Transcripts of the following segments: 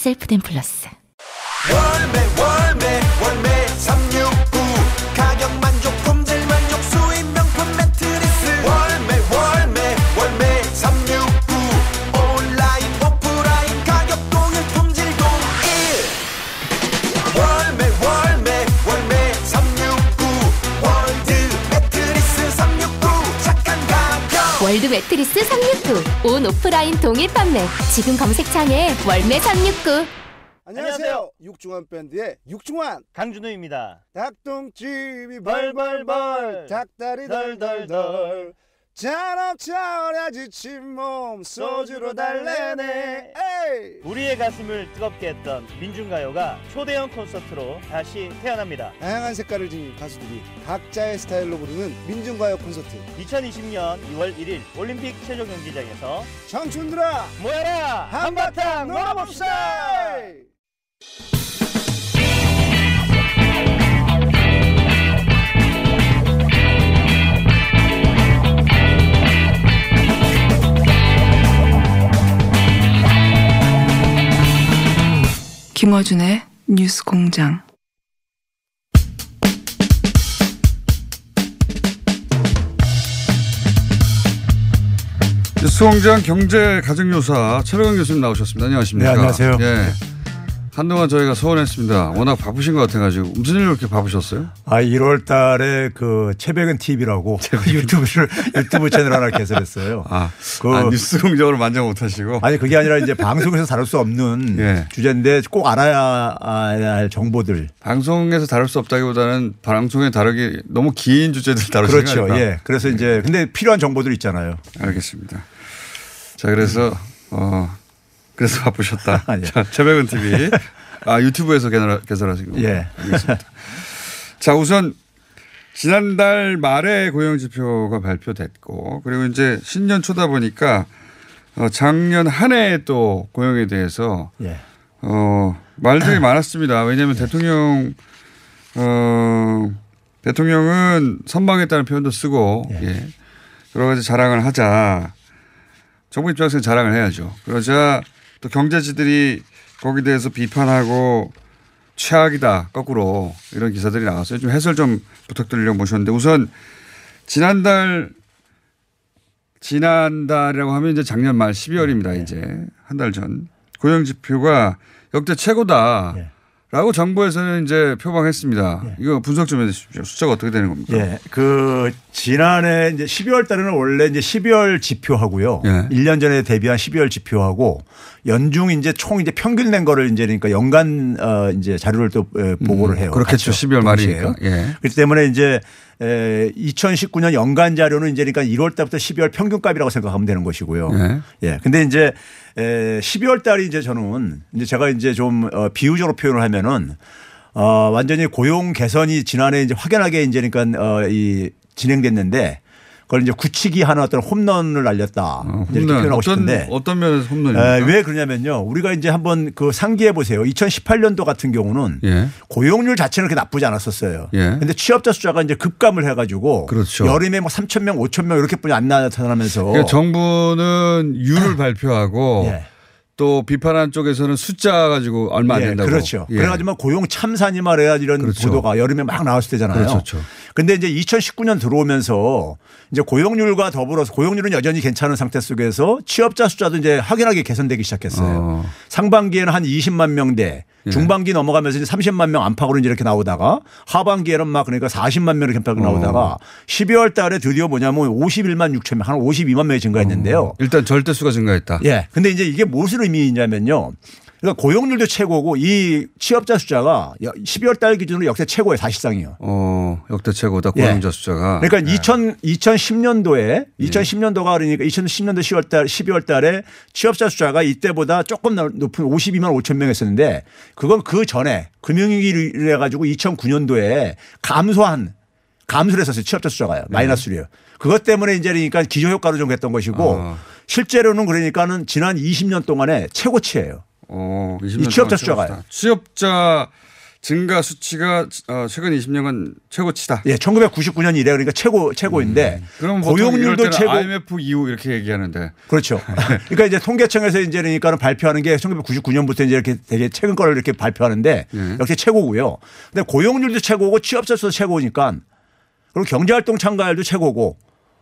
셀프된 플러스. 월매 월매 월매 369 가격 만 월드 매트리스 369. 온 오프라인 동일 판매. 지금 검색창에 월매 369. 안녕하세요. 육중한 밴드의 육중한 강준우입니다. 닭똥집이 벌벌벌 닭다리 덜덜덜 잔업 차오라 지친 몸 소주로 달래네. 에이! 우리의 가슴을 뜨겁게 했던 민중가요가 초대형 콘서트로 다시 태어납니다. 다양한 색깔을 지닌 가수들이 각자의 스타일로 부르는 민중가요 콘서트. 2020년 2월 1일 올림픽 체조 경기장에서 청춘들아 모여라! 한바탕 놀아봅시다 김어준의 뉴스 공장. 수공장 경제 가정요사 최병현 교수님 나오셨습니다. 안녕하십니까? 네, 안녕하세요. 예. 한동안 저희가 소원했습니다. 워낙 바쁘신 것 같아가지고 무슨 일로 이렇게 바쁘셨어요? 아, 1월 달에 그 최백은 TV라고 유튜브를 유튜브 채널 하나 개설했어요. 아, 그- 아, 뉴스 공장으로 만져 못하시고. 아니 그게 아니라 이제 방송에서 다룰 수 없는 예. 주제인데 꼭 알아야 할 정보들. 방송에서 다룰 수 없다기보다는 방송에 다루기 너무 긴 주제들 다루시는 그렇죠. 거니까. 예. 그래서 이제 근데 필요한 정보들 있잖아요. 알겠습니다. 자, 그래서 어 그래서 바쁘셨다. 아, 예. 자, 최백은 TV. 아 유튜브에서 개설, 개설하신 거. 예. 알겠습니다. 자, 우선 지난달 말에 고용 지표가 발표됐고 그리고 이제 신년 초다 보니까 어, 작년 한해또 고용에 대해서 예. 어, 말들이 많았습니다. 왜냐하면 대통령 어, 대통령은 선방했다는 표현도 쓰고 예. 여러 가지 자랑을 하자. 정부 입장에서는 자랑을 해야죠. 그러자 또 경제지들이 거기에 대해서 비판하고 최악이다 거꾸로 이런 기사들이 나왔어요. 좀 해설 좀 부탁드리려고 모셨는데 우선 지난달 지난달이라고 하면 이제 작년 말 12월입니다. 이제 한 달 전 고용 지표가 역대 최고다. 예. 라고 정부에서는 이제 표방했습니다. 예. 이거 분석 좀 해주십시오. 숫자가 어떻게 되는 겁니까? 예. 그 지난해 이제 12월 달에는 원래 이제 12월 지표하고요. 예. 1년 전에 대비한 12월 지표하고 연중 이제 총 이제 평균 낸 거를 이제 그러니까 연간 어 이제 자료를 또 에, 보고를 해요. 음, 그렇겠죠. 같이 12월 동시에. 말이니까. 예. 그렇기 때문에 이제 에 2019년 연간 자료는 이제 그러니까 1월 달부터 12월 평균값이라고 생각하면 되는 것이고요. 예. 예. 근데 이제 에 12월 달이 이제 저는 이제 제가 이제 좀 어, 비유적으로 표현을 하면은 어 완전히 고용 개선이 지난해 이제 확연하게 이제 그러니까 어 이 진행됐는데 그걸 이제 굳히기 하는 어떤 홈런을 날렸다. 어, 이제 이렇게 홈런. 표현하고 어떤, 싶은데 어떤 면에서 에, 홈런입니까? 왜 그러냐면요. 우리가 이제 한번 그 상기해 보세요. 2018년도 같은 경우는 예. 고용률 자체는 그렇게 나쁘지 않았었어요. 예. 근데 취업자 숫자가 이제 급감을 해가지고 그렇죠. 여름에 뭐 3천 명, 5천 명 이렇게뿐이 안 나타나면서 그러니까 정부는 유를 발표하고 예. 또 비판한 쪽에서는 숫자 가지고 얼마 안 예, 된다고. 그렇죠. 예. 그래가지고 고용 참사니 말해야 이런 그렇죠. 보도가 여름에 막 나왔을 때잖아요. 그렇죠, 그렇죠. 근데 이제 2019년 들어오면서 이제 고용률과 더불어서 고용률은 여전히 괜찮은 상태 속에서 취업자 숫자도 이제 확연하게 개선되기 시작했어요. 어. 상반기에는 한 20만 명대, 예. 중반기 넘어가면서 이제 30만 명 안팎으로 이제 이렇게 나오다가 하반기에는 막 그러니까 40만 명 이렇게 안팎으로 나오다가 어. 12월 달에 드디어 뭐냐면 51만 6천 명, 한 52만 명이 증가했는데요. 일단 절대 수가 증가했다. 예. 근데 이제 이게 무엇을 의미냐면요. 그러니까 고용률도 최고고 이 취업자 숫자가 12월 달 기준으로 역대 최고예요 사실상이요. 어, 역대 최고다 예. 고용자 숫자가. 그러니까 예. 2000, 2010년도에 2010년도가 그러니까 2010년도 10월 달 12월 달에 취업자 숫자가 이때보다 조금 나- 높은 52만 5천 명이었었는데 그건 그 전에 금융위기를 해 가지고 2009년도에 감소한 감소를 했었어요. 취업자 숫자가요. 마이너스로요. 그것 때문에 이제 그러니까 기저효과로 좀 했던 것이고 아. 실제로는 그러니까는 지난 20년 동안에 최고치예요. 어, 20년 이 취업자 숫자가요. 최고다. 취업자 증가 수치가 어, 최근 20년간 최고치다. 예, 1999년 이래 그러니까 최고 최고인데 음. 고용률도 최고 IMF 이후 이렇게 얘기하는데 그렇죠. 그러니까 이제 통계청에서 이제 그러니까는 발표하는 게 1999년부터 이제 이렇게 되게 최근 거를 이렇게 발표하는데 네. 역시 최고고요. 근데 고용률도 최고고 취업자 수도 최고니까 그리고 경제활동 참가율도 최고고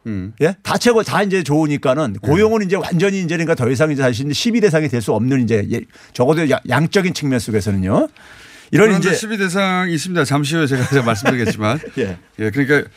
음. 예? 다 최고 다 이제 좋으니까는 고용은 이제 완전히 이제 그러니까 더 이상 이제 사실 10위 대상이 될 수 없는 이제 예, 적어도 야- 양적인 측면 속에서는요. 이런 이제 12 대상이 있습니다. 잠시 후에 제가 말씀드리겠지만 예. 예, 그러니까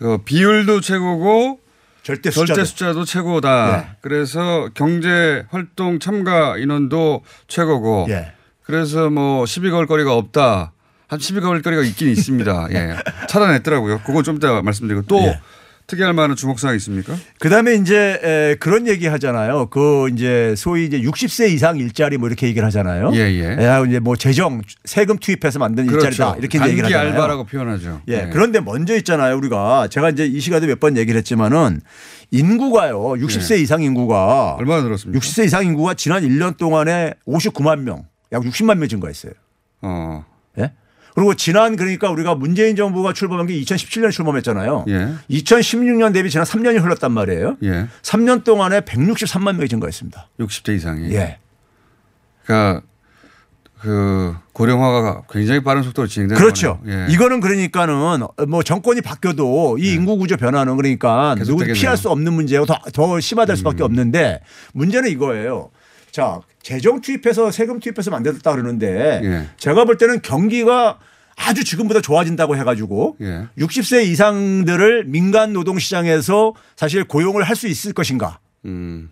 어, 비율도 최고고 절대 숫자도 절대 숫자도 최고다. 예. 그래서 경제 활동 참가 인원도 최고고. 예. 그래서 뭐 시비 걸 거리가 없다. 한 시비 걸 거리가 있긴 있습니다. 예. 찾아냈더라고요. 그건 좀 이따 말씀드리고 또 예. 특이할 만한 주목 사항 있습니까? 그다음에 이제 에, 그런 얘기 하잖아요. 그 이제 소위 이제 60세 이상 일자리 뭐 이렇게 얘기를 하잖아요. 예, 예. 이제 뭐 재정 세금 투입해서 만든 일자리다 이렇게 얘기를 하잖아요. 알바라고 표현하죠. 예. 그런데 먼저 있잖아요. 우리가 제가 이제 이 시간에 몇 번 얘기를 했지만은 인구가요. 60세 이상 인구가 예. 얼마나 늘었습니까? 60세 이상 인구가 지난 1년 동안에 59만 명, 약 60만 명 증가했어요. 어. 예? 그리고 지난 그러니까 우리가 문재인 정부가 출범한 게 2017년에 출범했잖아요. 예. 2016년 대비 지난 3년이 흘렀단 말이에요. 예. 3년 동안에 163만 명이 증가했습니다. 60대 이상이. 예. 그러니까 그 고령화가 굉장히 빠른 속도로 진행되는 그렇죠. 예. 이거는 그러니까는 뭐 정권이 바뀌어도 이 인구 구조 변화는 그러니까 누구 계속되겠네요. 음. 피할 수 없는 문제고 더, 더 심화될 수밖에 없는데 문제는 이거예요. 자, 재정 투입해서 세금 투입해서 만들었다 그러는데 예. 제가 볼 때는 경기가 아주 지금보다 좋아진다고 해가지고 예. 60세 이상들을 민간 노동 시장에서 사실 고용을 할 수 있을 것인가? 음.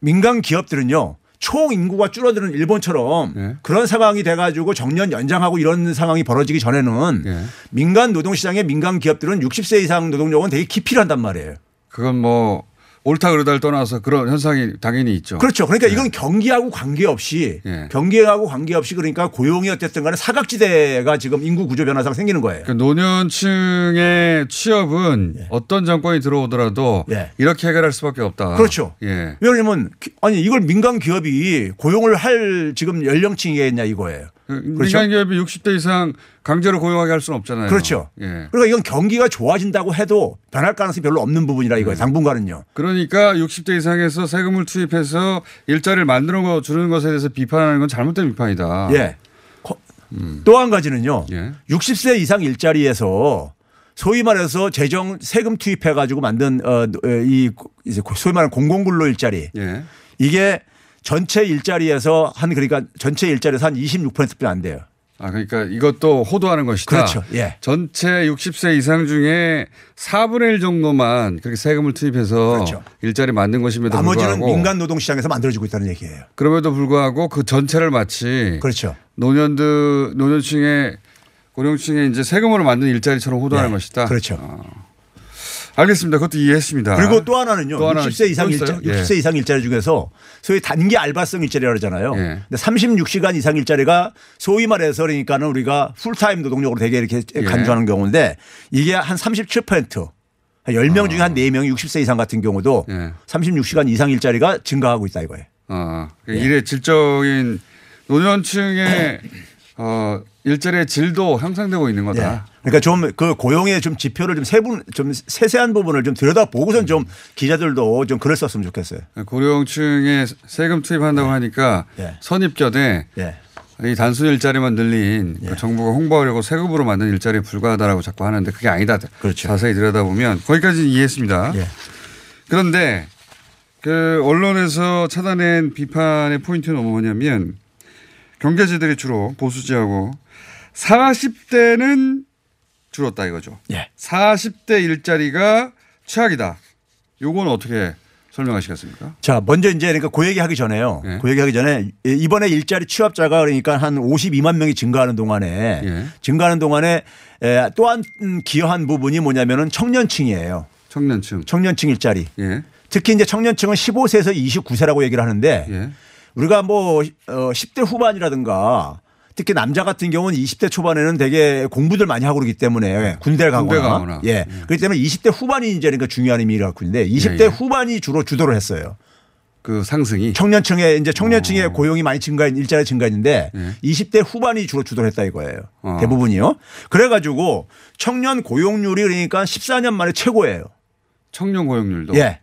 민간 기업들은요. 총 인구가 줄어드는 일본처럼 예. 그런 상황이 돼가지고 정년 연장하고 이런 상황이 벌어지기 전에는 예. 민간 노동 시장의 민간 기업들은 60세 이상 노동력은 되게 기필한단 말이에요. 그건 뭐 옳다 그르다를 떠나서 그런 현상이 당연히 있죠. 그렇죠. 그러니까 이건 경기하고 관계없이 예. 경기하고 관계없이 그러니까 고용이 어쨌든 간에 사각지대가 지금 인구 구조 변화상 생기는 거예요. 그 노년층의 취업은 어떤 정권이 들어오더라도 예. 이렇게 해결할 수밖에 없다. 그렇죠. 예. 왜냐하면 기- 아니 이걸 민간 기업이 고용을 할 지금 연령층이겠냐 이거예요. 그 그렇죠? 민간 기업이 60대 이상 강제로 고용하게 할 수는 없잖아요. 그렇죠. 예. 그러니까 이건 경기가 좋아진다고 해도 변할 가능성이 별로 없는 부분이라 이거예요. 당분간은요. 그러니까 60대 이상에서 세금을 투입해서 일자리를 만들어 주는 것에 대해서 비판하는 건 잘못된 비판이다. 예. 또한 가지는요. 예. 60세 이상 일자리에서 소위 말해서 재정 세금 투입해 가지고 만든 어이 이제 소위 말하는 공공근로 일자리 예. 이게 전체 일자리에서 한 그러니까 전체 일자리에서 한 26%뿐이 안 돼요. 아 그러니까 이것도 호도하는 것이다. 그렇죠. 예. 전체 60세 이상 중에 4분의 1 정도만 그렇게 세금을 투입해서 그렇죠. 일자리 만든 것임에도 나머지는 불구하고 민간 노동 시장에서 만들어지고 있다는 얘기예요. 그럼에도 불구하고 그 전체를 마치 그렇죠. 노년들 노년층의 고령층의 이제 세금으로 만든 일자리처럼 호도하는 네. 것이다. 그렇죠. 알겠습니다. 그것도 이해했습니다. 그리고 또 하나는요. 또 하나 60세 이상 또 일자 있어요? 예. 60세 이상 일자리 중에서 소위 단기 알바성 일자리라고 그러잖아요. 예. 근데 36시간 이상 일자리가 소위 말해서 그러니까는 우리가 풀타임 노동력으로 되게 이렇게 예. 간주하는 경우인데 이게 한 37%. 한 10명 중에 한 4명이 60세 이상 같은 경우도 아. 예. 36시간 이상 일자리가 증가하고 있다 이거예요. 아, 그 예. 일의 질적인 노년층의 어, 일자리의 질도 향상되고 있는 예. 거다. 그러니까 좀 그 고용의 좀 지표를 좀 세분 좀 세세한 부분을 좀 들여다 보고선 좀 기자들도 좀 글을 썼으면 좋겠어요. 고령층에 세금 투입한다고 하니까 예. 선입견에 예. 이 단순 일자리만 늘린 그 정부가 홍보하려고 세금으로 만든 일자리에 불과하다라고 자꾸 하는데 그게 아니다. 그렇죠. 자세히 들여다보면 거기까지 이해했습니다. 예. 그런데 그 언론에서 찾아낸 비판의 포인트는 뭐냐면 경제지들이 주로 보수지하고 40대는 줄었다 이거죠. 예. 40대 일자리가 최악이다. 요건 어떻게 설명하시겠습니까? 자, 먼저 이제 그러니까 그 얘기 하기 전에요. 예. 그 얘기 하기 전에 이번에 일자리 취업자가 그러니까 한 52만 명이 증가하는 동안에 예. 증가하는 동안에 에, 또한 기여한 부분이 뭐냐면은 청년층이에요. 청년층. 청년층 일자리. 예. 특히 이제 청년층은 15세에서 29세라고 얘기를 하는데 예. 우리가 뭐 어, 10대 후반이라든가 특히 남자 같은 경우는 20대 초반에는 되게 공부들 많이 하고 그러기 때문에 군대를 가거나, 군대 가거나. 예. 그렇기 때문에 20대 후반이 이제 그러니까 중요한 의미를 갖고 있는데 20대 예, 예. 후반이 주로 주도를 했어요. 그 상승이. 청년층에 이제 청년층의 고용이 많이 증가 일자리 증가했는데 어. 예. 20대 후반이 주로 주도를 했다 이거예요. 어. 대부분이요. 그래가지고 청년 고용률이 그러니까 14년 만에 최고예요. 청년 고용률도. 예.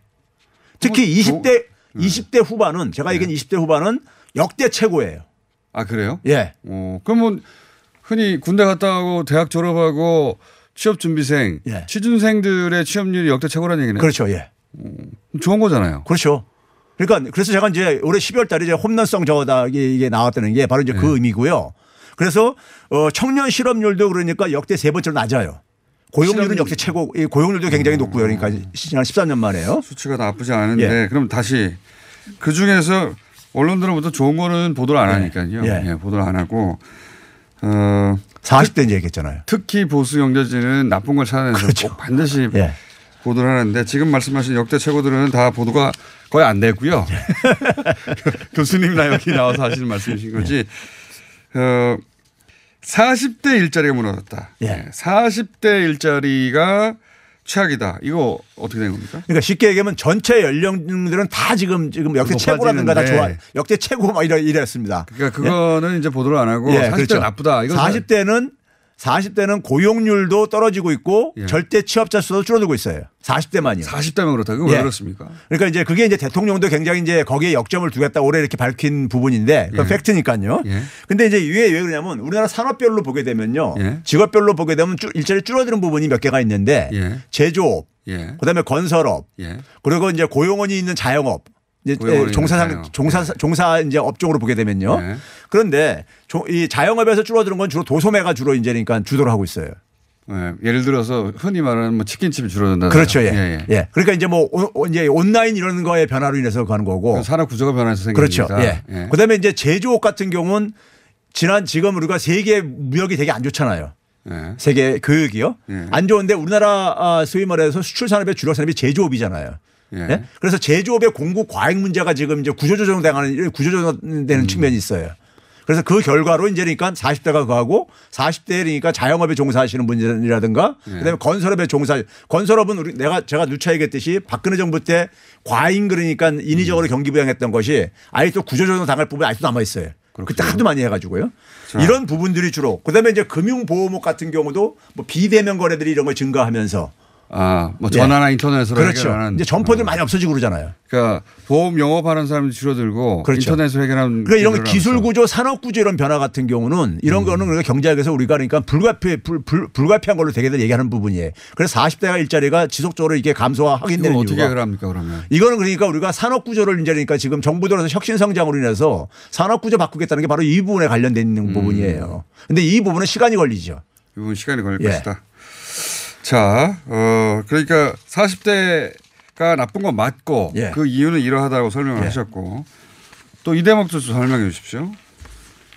특히 그거 20대 20대 후반은 제가 얘기한 20대 후반은 역대 최고예요. 아 그래요? 예. 어, 그러면 흔히 군대 갔다 오고 대학 졸업하고 취업 준비생, 예. 취준생들의 취업률이 역대 최고라는 얘기네. 그렇죠. 예. 좋은 거잖아요. 그렇죠. 그러니까 그래서 제가 이제 올해 12월 달에 이제 홈런성 저거다 이게 나왔다는 게 바로 이제 네. 그 의미고요. 그래서 어 청년 실업률도 그러니까 역대 세 번째로 낮아요. 고용률은 실업률. 역대 최고, 이 고용률도 굉장히 높고요. 그러니까 지난 13년 만에요. 수치가 나쁘지 않은데 예. 그럼 다시 그 중에서 언론들로부터 좋은 거는 보도를 안 하니까요. 예. 예, 보도를 안 하고 어, 40대 이제 얘기했잖아요. 특히 보수 경제지는 나쁜 걸 찾아내서 그렇죠. 꼭 반드시 예. 보도를 하는데 지금 말씀하신 역대 최고들은 다 보도가 거의 안 되고요. 예. 교수님이나 여기 나와서 하시는 말씀이신 거지. 예. 어, 40대 일자리가 무너졌다. 예. 40대 일자리가 최악이다. 이거 어떻게 된 겁니까? 그러니까 쉽게 얘기하면 전체 연령들은 다 지금 지금 역대 최고라든가 다 좋아. 역대 최고 막 이래 이랬습니다. 그러니까 그거는 이제 보도를 안 하고 예, 40대 그렇죠. 나쁘다. 이거 40대는 40대는 고용률도 떨어지고 있고 예. 절대 취업자 수도 줄어들고 있어요. 40대만이요. 40대면 그렇다. 그거 왜 예. 그렇습니까? 그러니까 이제 그게 이제 대통령도 굉장히 이제 거기에 역점을 두겠다 올해 이렇게 밝힌 부분인데 그건 예. 팩트니까요. 예. 근데 이제 왜, 왜 그러냐면 우리나라 산업별로 보게 되면요. 예. 직업별로 보게 되면 줄- 일자리 줄어드는 부분이 몇 개가 있는데 예. 제조업, 예. 그다음에 건설업, 예. 그리고 이제 고용원이 있는 자영업. 이제 고용원이 종사 자영업. 종사 종사 이제 업종으로 보게 되면요. 네. 그런데 조- 이 자영업에서 줄어드는 건 주로 도소매가 주로 이제 그러니까 주도를 하고 있어요. 예. 예를 들어서 흔히 말하는 뭐 치킨집이 줄어든다. 그렇죠. 예. 예. 예. 그러니까 이제 뭐 오- 이제 온라인 이런 거의 변화로 인해서 가는 거고. 산업 구조가 변해서 생긴 그렇죠. 거니까. 예. 그다음에 이제 제조업 같은 경우는 지난 지금 우리가 세계 무역이 되게 안 좋잖아요. 예. 세계 교육이요. 예. 안 좋은데 우리나라 아, 소위 말해서 수출 산업의 주력 산업이 제조업이잖아요. 예. 예? 그래서 제조업의 공급 과잉 문제가 지금 이제 구조조정 당하는 구조조정되는 음. 측면이 있어요. 그래서 그 결과로 이제 그러니까 40대가 그하고 40대 그러니까 자영업에 종사하시는 분이라든가 예. 그다음에 건설업에 종사 건설업은 우리 내가 제가 누차 얘기했듯이 박근혜 정부 때 과잉 그러니까 음. 인위적으로 경기 부양했던 것이 아직도 구조조정 당할 부분이 아직도 남아 있어요. 그때 하도 많이 해가지고요. 이런 부분들이 주로 그다음에 이제 금융보호목 같은 경우도 뭐 비대면 거래들이 이런 거 증가하면서 아, 뭐 예. 전화나 인터넷으로 그렇죠. 해결하는 이제 점포들 어. 많이 없어지고 그러잖아요. 그러니까 보험 영업하는 사람이 줄어들고 그렇죠. 인터넷으로 해결하는 그러니까 이런 기술. 구조, 산업 구조 이런 변화 같은 경우는 이런 음. 거는 우리가 경제학에서 우리가 그러니까 불가피 불, 불, 불가피한 걸로 되게들 얘기하는 부분이에요. 그래서 40대가 일자리가 지속적으로 이게 감소하게 이거 되는 어떻게 이유가 해결합니까 그러면? 이거는 그러니까 우리가 산업 구조를 이제 그러니까 지금 정부 들어서 혁신 성장으로 인해서 산업 구조 바꾸겠다는 게 바로 이 부분에 관련된 음. 부분이에요. 근데 이 부분은 시간이 걸리죠. 이 부분 시간이 걸릴 예. 것이다. 자, 어, 그러니까 40대가 나쁜 건 맞고 예. 그 이유는 이러하다고 설명을 예. 하셨고 또 이 대목도 좀 설명해 주십시오.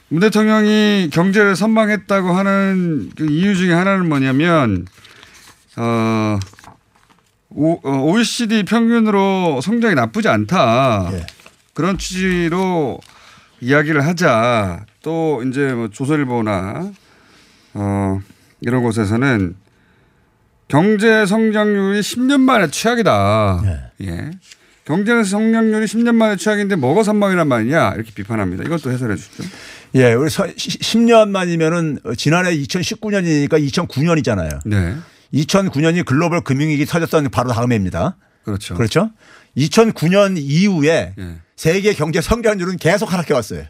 문 대통령이 경제를 선방했다고 하는 그 이유 중에 하나는 뭐냐면 어, 오, 어, OECD 평균으로 성장이 나쁘지 않다. 예. 그런 취지로 이야기를 하자. 또 이제 뭐 조선일보나 어, 이런 곳에서는 경제 성장률이 10년 만에 최악이다. 예. 경제 성장률이 10년 만에 최악인데 뭐가 선방이란 말이냐 이렇게 비판합니다. 이것도 해설해 주십시오. 예, 우리 10년 만이면은 지난해 2019년이니까 2009년이잖아요. 네. 2009년이 글로벌 금융위기 터졌던 바로 다음 해입니다. 그렇죠. 그렇죠? 2009년 이후에 예. 세계 경제 성장률은 계속 하락해 왔어요.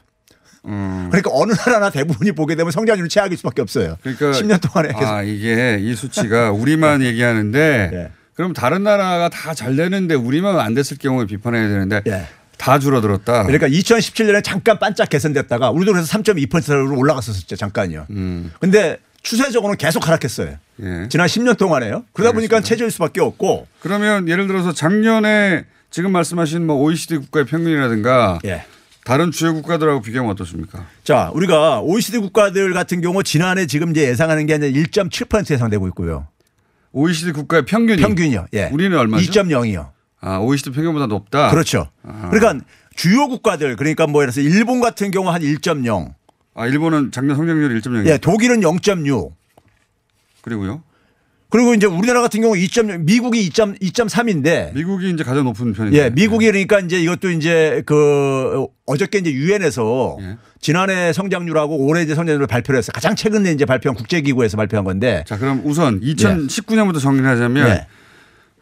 음. 그러니까 어느 나라나 대부분이 보게 되면 성장률은 최악일 수밖에 없어요. 그러니까 10년 동안에 계속. 아 이게 이 수치가 우리만 얘기하는데 예. 그럼 다른 나라가 다 잘 되는데 우리만 안 됐을 경우에 비판해야 되는데 예. 다 줄어들었다. 그러니까 2017년에 잠깐 반짝 개선됐다가 우리도 그래서 3.2%로 올라갔었죠. 잠깐요. 음. 근데 추세적으로는 계속 하락했어요. 예. 지난 10년 동안에요. 그러다 보니까 알겠습니다. 최저일 수밖에 없고 그러면 예를 들어서 작년에 지금 말씀하신 뭐 OECD 국가의 평균이라든가 예. 다른 주요 국가들하고 비교하면 어떻습니까? 자, 우리가 OECD 국가들 같은 경우 지난해 지금 이제 예상하는 게1.7% 예상되고 있고요. OECD 국가의 평균이 평균이요. 예. 우리는 얼마죠? 2.0이요. 아, OECD 평균보다 높다. 그렇죠. 그러니까 주요 국가들 그러니까 뭐 예를 들어서 일본 같은 경우 한 1.0. 아, 일본은 작년 성장률이 1.0. 예, 독일은 0.6. 그리고요. 그리고 이제 우리나라 같은 경우 2.0, 미국이 2., 2.3인데 미국이 이제 가장 높은 편인데. 예, 미국이 그러니까 이제 이것도 이제 그 어저께 이제 유엔에서 예. 지난해 성장률하고 올해 이제 성장률을 발표를 했어요. 가장 최근에 이제 발표한 국제기구에서 발표한 건데 자, 그럼 우선 2019년부터 정리를 하자면 예.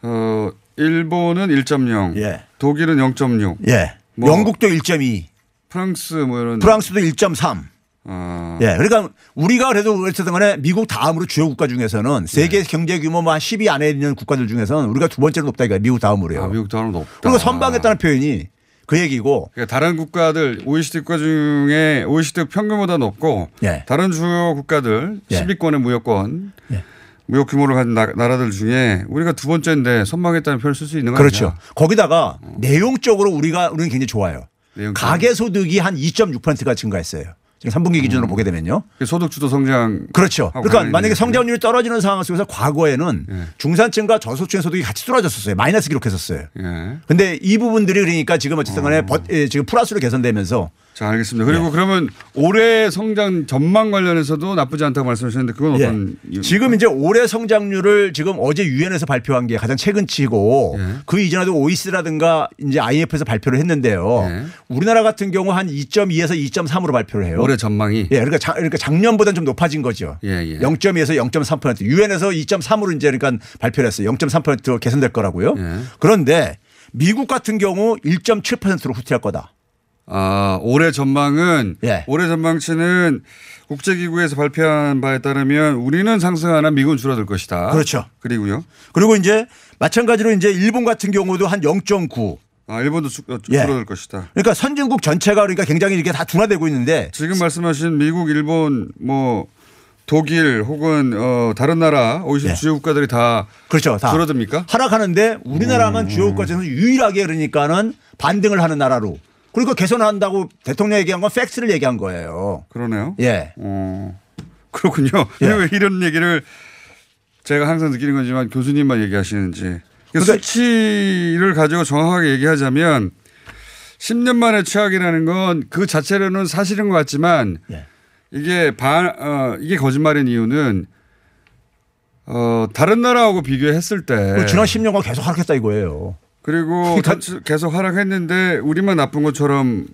어, 일본은 1.0, 예. 독일은 0.6, 예. 뭐 영국도 1.2, 프랑스 뭐 이런 프랑스도 1.3. 아, 예. 그러니까 우리가 그래도 어쨌든 간에 미국 다음으로 주요 국가 중에서는 세계 경제 규모 뭐한 10위 안에 있는 국가들 중에서는 우리가 두 번째로 높다 이거야. 미국 다음으로요. 아, 미국 다운 높다. 그리고 선방했다는 표현이 그 얘기고 그러니까 다른 국가들 OECD 국가 중에 OECD 평균보다 높고 예. 다른 주요 국가들 예. 10위권의 무역권 예. 무역 규모를 가진 나, 나라들 중에 우리가 두 번째인데 선방했다는 표현을 쓸 수 있는 거 그렇죠. 아니냐? 거기다가 내용적으로 우리가 우리는 굉장히 좋아요. 내용적으로. 가계 소득이 한 2.6%가 증가했어요. 지금 3분기 기준으로 보게 되면요. 소득 주도 성장 그렇죠. 그러니까 만약에 성장률이 떨어지는 상황 속에서 과거에는 예. 중산층과 저소득층의 소득이 같이 떨어졌었어요. 마이너스 기록했었어요. 예. 근데 이 부분들이 그러니까 지금 어쨌든 간에 버- 예, 지금 플러스로 개선되면서 자, 알겠습니다. 그리고 예. 그러면 올해 성장 전망 관련해서도 나쁘지 않다고 말씀하셨는데 그건 예. 어떤 이유? 지금 이제 올해 성장률을 지금 어제 유엔에서 발표한 게 가장 최근치고 예. 그 이전에도 OECD라든가 이제 IMF에서 발표를 했는데요. 예. 우리나라 같은 경우 한 2.2에서 2.3으로 발표를 해요. 올해 전망이 예, 그러니까, 작, 그러니까 작년보다는 좀 높아진 거죠. 예, 예. 0.2에서 0.3%. 유엔에서 2.3으로 이제 그러니까 발표를 했어요. 0.3% 개선될 거라고요. 예. 그런데 미국 같은 경우 1.7%로 후퇴할 거다. 아, 올해 전망은 예. 올해 전망치는 국제기구에서 발표한 바에 따르면 우리는 상승하나 미국은 줄어들 것이다. 그렇죠. 그리고요. 그리고 이제 마찬가지로 이제 일본 같은 경우도 한 0.9. 아, 일본도 주- 어, 예. 줄어들 것이다. 그러니까 선진국 전체가 그러니까 굉장히 이게 다 둔화되고 있는데 지금 말씀하신 미국, 일본, 뭐 독일 혹은 어, 다른 나라 OECD 예. 주요 국가들이 다 그렇죠. 다 줄어듭니까? 하락하는데 우리나라만 주요 국가 중에서 유일하게 그러니까는 반등을 하는 나라로 그리고 개선한다고 대통령이 얘기한 건 팩스를 얘기한 거예요. 그러네요. 예. 어, 그렇군요. 예. 왜 이런 얘기를 제가 항상 느끼는 거지만 교수님만 얘기하시는지. 그 그러니까- 수치를 가지고 정확하게 얘기하자면 10년 만에 최악이라는 건 그 자체로는 사실인 것 같지만 예. 이게 반, 어, 이게 거짓말인 이유는 어, 다른 나라하고 비교했을 때 지난 10년간 계속 하락했다 이거예요. 그리고 다- 계속 하락했는데 우리만 나쁜 것처럼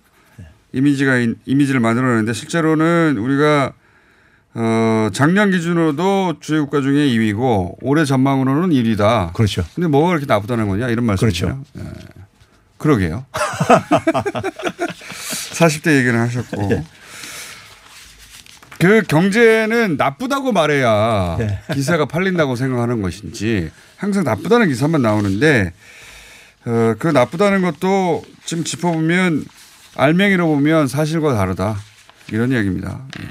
이미지가 인- 이미지를 만들어내는데 실제로는 우리가 어 작년 기준으로도 주요 국가 중에 2위고 올해 전망으로는 1위다. 그렇죠. 근데 뭐가 그렇게 나쁘다는 거냐 이런 말씀이죠. 예. 그러게요. 40대 얘기는 하셨고. 예. 그 경제는 나쁘다고 말해야 예. 기사가 팔린다고 생각하는 것인지 항상 나쁘다는 기사만 나오는데 어, 그 나쁘다는 것도 지금 짚어보면 알맹이로 보면 사실과 다르다 이런 이야기입니다. 예.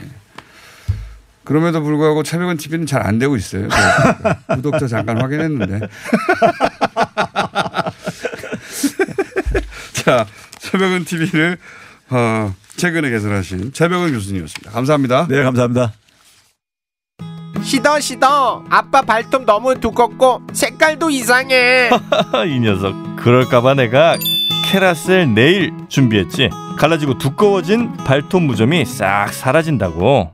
그럼에도 불구하고 차벽은 TV는 잘 안 되고 있어요. 구독자 잠깐 확인했는데. 자, 차벽은 TV를 어, 최근에 개설하신 차벽은 교수님이었습니다. 감사합니다. 네, 감사합니다. 시더 시더 아빠 발톱 너무 두껍고 색깔도 이상해 이 녀석 그럴까봐 내가 캐라셀 네일 준비했지. 갈라지고 두꺼워진 발톱 무좀이 싹 사라진다고.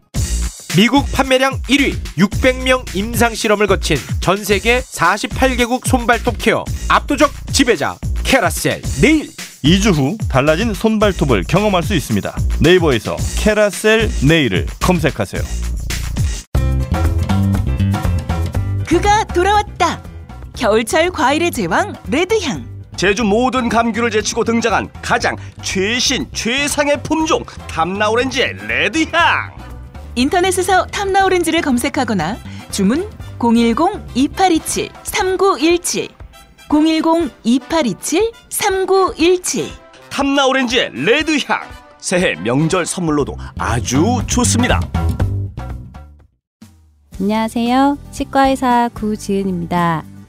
미국 판매량 1위 600명 임상 실험을 거친 전 세계 48개국 손발톱 케어 압도적 지배자 캐라셀 네일. 2주 후 달라진 손발톱을 경험할 수 있습니다. 네이버에서 캐라셀 네일을 검색하세요. 그가 돌아왔다. 겨울철 과일의 제왕 레드향. 제주 모든 감귤을 제치고 등장한 가장 최신 최상의 품종 탐나오렌지의 레드향. 인터넷에서 탐나 오렌지를 검색하거나 주문 010-2827-3917 010-2827-3917 탐나오렌지의 레드향. 새해 명절 선물로도 아주 좋습니다. 안녕하세요. 치과의사 구지은입니다.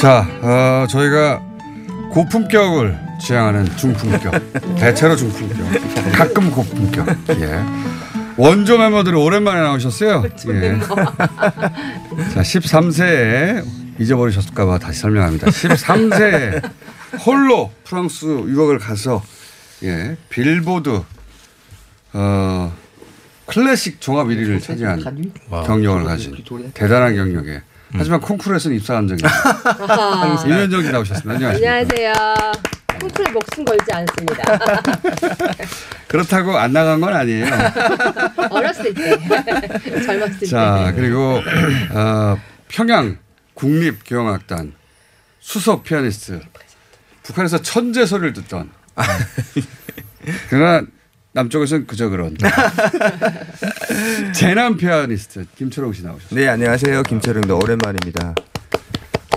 자, 어, 저희가 고품격을 지향하는 중품격, 대체로 중품격, 가끔 고품격. 예. 원조 멤버들이 오랜만에 나오셨어요. 예. 자, 13세에 잊어버리셨을까봐 다시 설명합니다. 13세에 홀로 프랑스 유학을 가서 예, 빌보드 어, 클래식 종합 1위를 차지한 경력을 가진 대단한 경력에 하지만 콩쿠르에서는 입사한 적이 있어요. 이면정 씨 나오셨습니다. 안녕하십니까. 안녕하세요. 콩쿨에 목숨 걸지 않습니다. 그렇다고 안 나간 건 아니에요. 어렸을 때, 젊었을 자, 때. 그리고 어, 평양 국립교향악단 수석 피아니스트. 북한에서 천재 소리를 듣던. 그러나 남쪽에서는 그저 그런. 재난 피아니스트 김철웅 씨 나오셨습니다. 네, 안녕하세요. 김철웅입니다. 오랜만입니다.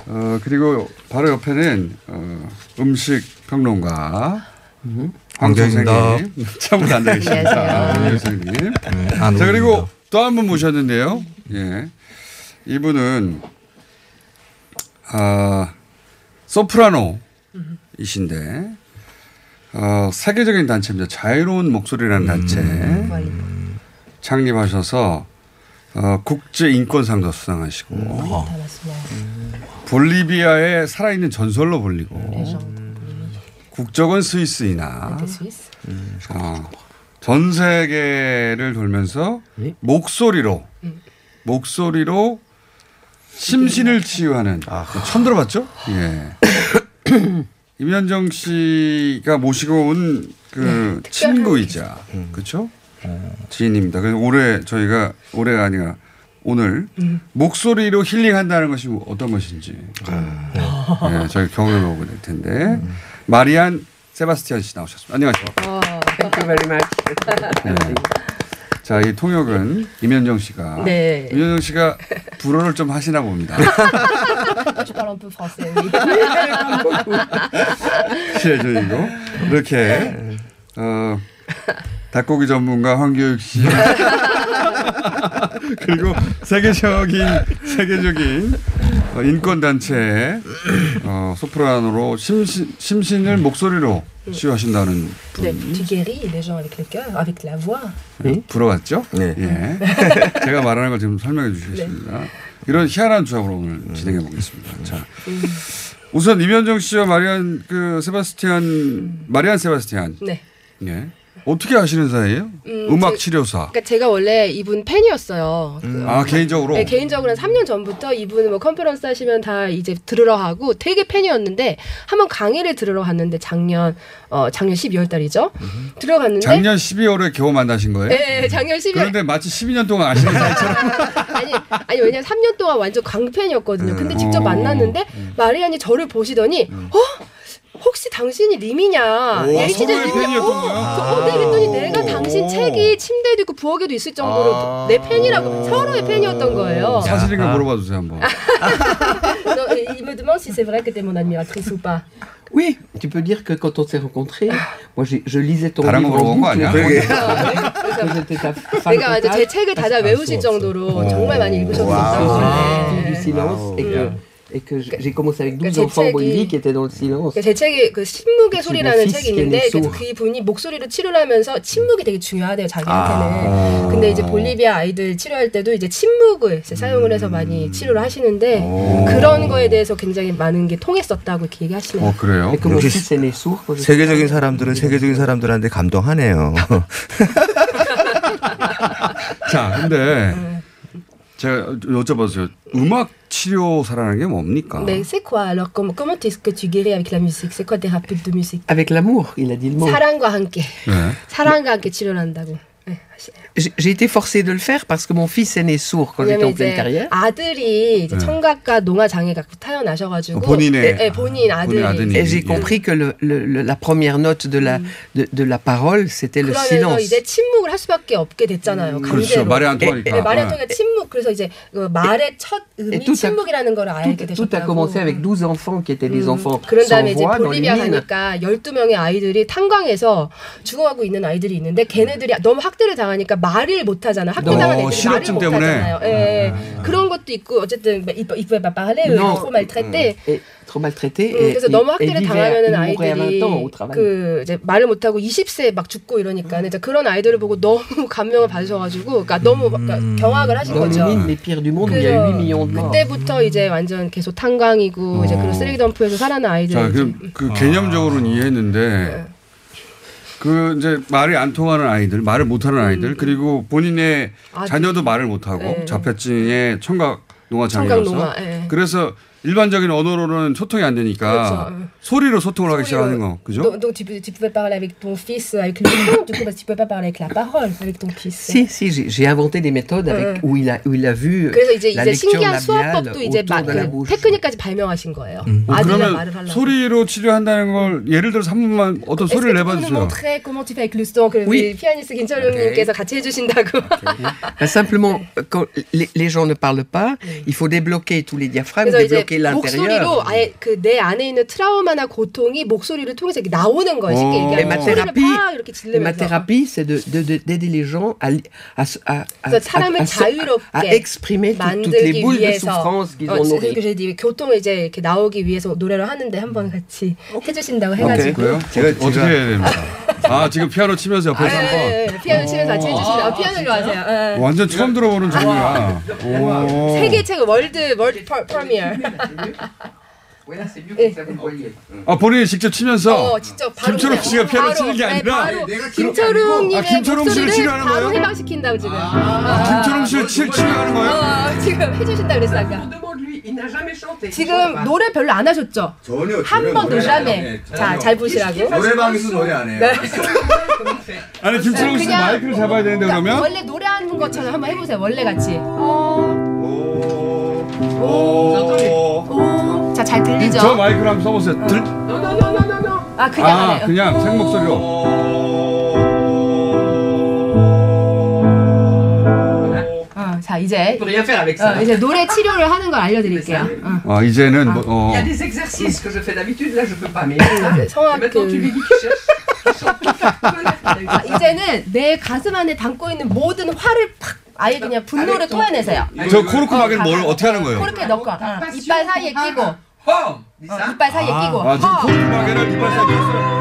어, 그리고 바로 옆에는 어, 음식 평론가 황 황교익입니다. 선생님 참으로 앉아 계십니다. 안녕하세요. 황 선생님. 안자 그리고. 또 한 분 모셨는데요. 예, 이분은 아 소프라노이신데 어, 세계적인 단체입니다. 자유로운 목소리라는 단체. 창립하셔서 어, 국제 인권상도 수상하시고. 볼리비아의 살아있는 전설로 불리고. 국적은 스위스이나. 어, 전 세계를 돌면서 목소리로 목소리로 심신을 치유하는. 처음 들어봤죠? 예. 임현정 씨가 모시고 온그 친구이자 그렇죠? 지인입니다. 그래서 올해 저희가 올해가 아니라 오늘 목소리로 힐링한다는 것이 뭐 어떤 것인지 예, 저희 경험해 보게 될 텐데 마리안 세바스티안 씨 나오셨습니다. 안녕하세요. Thank you very much. 네. 자, 이 통역은 임현정 씨가 네. 임현정 씨가 불어를 좀 하시나 봅니다. Je parle un peu français, oui. 실제이고 이렇게 어, 닭고기 전문가 황교육 씨 그리고 세계적인 세계적인 어, 인권 단체 어, 소프라노로 심신, 심신을 목소리로 치유하신다는 분 Tu guéris les gens avec le cœur, avec la voix. 불어왔죠? 예. 제가 말하는 걸 지금 설명해 주시겠습니다. 이런 희한한 조합으로 오늘 진행해 보겠습니다. 자, 우선 임현정 씨와 마리안 그 세바스티안 마리안 세바스티안 네. 예. 어떻게 아시는 사이예요? 음, 악 제- 치료사. 그러니까 제가 원래 이분 팬이었어요. 그, 아 개인적으로. 네, 개인적으로 한 3년 전부터 이분 뭐 컨퍼런스 하시면 다 이제 들으러 하고 되게 팬이었는데 한번 강의를 들으러 갔는데 작년 어 작년 12월 달이죠. 들어갔는데 작년 12월에 겨우 만나신 거예요? 네, 작년 12월 그런데 마치 12년 동안 아시는 사이처럼. 아니 아니 왜냐면 3년 동안 완전 광팬이었거든요. 근데 직접 어. 만났는데 마리안이 저를 보시더니 어 혹시 당신이 림이냐? 오, LCD? 팬이었던 어, 어, 네, 그랬더니 내가 당신 책이 침대에도 있고 부엌에도 있을 정도로 아. 내 팬이라고 서로의 팬이었던 거예요. 사실인가 물어봐 주세요 한번. Il me demande si c'est vrai que t'es mon admiratrice ou pas. Oui, tu peux dire que quand on s'est rencontrés, moi j'ai- je lisais ton livre en boucle. 아니야? Moi, j'étais ta fan 내가 제. 책을 다다 외우실 정도로 정말 많이 읽으셨다고 du silence et que, et que j'ai commencé avec 12제 enfants Bolivie qui étaient dans le silence. 제 책이 그 침묵의 소리라는 책이 있는데 né 그, sourd. 그 분이 목소리로 치료를 하면서 침묵이 되게 중요하대요 자기한테는. 아. 근데 이제 볼리비아 아이들 치료할 때도 이제 침묵을 이제 사용을 해서 많이 치료를 하시는데 그런 거에 대해서 굉장히 많은 게 통했었다고 이렇게 얘기하시네요. 어 그래요? Quand j'étais 세계적인 사람들은 세계적인 사람들한테 감동하네요. 자, 근데 제가 여쭤봤어요. 음악 치료사라는 게 뭡니까? Mais c'est quoi alors Comment, comment est-ce que tu guéris avec la musique C'est quoi tes thérapeutes de musique Avec l'amour, il a dit le mot. 사랑과 함께. 네. 사랑과 함께 치료를 한다고. 네. J'ai été forcé de le faire parce que mon fils est né sourd quand j'étais en pleine carrière. 아들이 이제 네. 청각과 농아 장애가 태어나셔가지고 어, 본인의- 네, 네, 본인 아들이 Et j'ai compris que le, le- le- la première note de la, de, de la parole, c'était le silence. 이제 침묵을 할 수밖에 없게 됐잖아요. 그렇죠. 말이 안 통하니까. 네, 말이 안 네. 통하니까 침묵. 그래서 이제 그 말의 첫 a- 침묵이라는 걸 알게 Tout, tout a 되셨다고. commencé avec 12 enfants qui étaient des enfants 그런 다음에 이제 볼리비아. 가니까 12명의 아이들이 탄광에서 죽어가고 있는 아이들이 있는데 걔네들이 너무 학대를 당 하니까 말을 못 하잖아. 학대당한 어, 애들이 말을 못. 하잖아요. 예. 그런 것도 있고 어쨌든 il pouvait pas parler, Non. trop maltraité. Et trop maltraité. 음, et, 그래서 너무 학대를 당하면은 il mourait à 20 아이들이. 그 이제 말을 못 하고 20세에 막 죽고 이러니까 이제 그런 아이들을 보고 너무 감명을 받으셔가지고 그러니까 너무 그러니까 경악을 하신 거죠. mines les pires du monde, il y a 8 millions de morts. 그때부터 이제 완전 계속 탄광이고 이제 그런 쓰레기 덤프에서 살아난 아이들. 자, 그, 그 개념적으로는 이해했는데 그 이제 말이 안 통하는 아이들, 말을 못하는 아이들, 그리고 본인의 아들. 자녀도 말을 못하고 네. 자폐증의 청각 농화 청각 장애여서 농화, 예. 그래서 일반적인 언어로는 소통이 안 되니까 그렇죠. 예. 소리로 소통을 하기 시작하는 거, 그죠? Donc, donc tu, peux, tu pouvais parler avec ton fils avec le son, du coup, parce que tu peux pas parler avec la parole avec ton fils. Si, si, j'ai inventé des méthodes avec, où, il a, où il a vu 그래서 이제 이제 신기한 수화법도 이제 그 bouche. 테크닉까지 발명하신 거예요. 어, 아들이랑 말을 그러면 하려고. 소리로 치료한다는 걸 예를 들어서 한 번만 어떤 소리를 nous 내봐 주세요. montrer comment tu fais avec le son que Oui. 피아니스트 김철웅님께서 같이 해 주신다고. Ben, simplement, quand les, les gens ne parlent pas, il faut débloquer tous les diaphragmes, débloquer. 목소리로 아예 그 내 안에 있는 트라우마나 고통이 목소리를 통해서 이렇게 나오는 거예요. 쉽게 ma 얘기하면. 소리를 thérapie, 막 이렇게 et ma thérapie, c'est de- de- de- d'aider les gens à, à, à, à, 그래서 사람을 à 자유롭게 à exprimer tout- toutes les 만들기 boules de 위해서. souffrance qu'ils 어, ont nourries. 그래서 이제 교통을 이제 이렇게 나오기 위해서 노래를 하는데 한번 같이 해주신다고 오케이, 해가지고. 그래요? 제가- 어떻게 해야 됩니까? 아 지금 피아노 치면서 옆에서 아, 한번 예, 예, 피아노 치면서 같이 해주신다. 아, 피아노로 하세요. 예. 완전 처음 들어보는 장르야. 오. 세계 최고 월드 월드 퍼- 프리미어. 아 본인이 직접 치면서 어, 직접 바로 김철웅 씨가 피아노 바로, 치는 게 네, 아니라 바로 김철웅님의 아, 김철웅 씨를 목소리를 치료하는 바로 거예요? 해방시킨다고 지금. 아, 김철웅 씨를 치- 치료하는 거예요? 어, 지금 해주신다 그랬어 아까. 지금 노래 별로 안 하셨죠? 전혀 한 전혀 번도 노래 안 jamais. 해요. 자, 전혀. 잘 보시라고. 노래방에서 노래 안 해요. 네. 아니 김철웅 씨 그냥- 마이크를 잡아야 되는데 그러니까 그러면 원래 노래하는 것처럼 한번 해보세요. 원래 같이. 자, 잘 들리죠? 저 마이크를 한번 써보세요. 들... 아, 그냥 안아 해요. 그냥 생목소리로. 자, 이제. 어, 이제 노래 치료를 하는 걸 알려드릴게요. 어. 아 이제는 뭐, 어. Il y a des exercices que je fais d'habitude, là je peux pas. Mais 네, 성악 maintenant 그 tu lui dis qu'il cherche. 자, 이제는 내 가슴 안에 담고 있는 모든 화를 팍 아예 그냥 분노를 토해내세요. 저 코르크 마개는 뭘 어떻게 하는 거예요? 코르크에 넣고 어, 이빨 사이에 끼고 어, 이빨 사이에 끼고 아 지금 어. 코르크 마개를 이빨 사이에 꼈어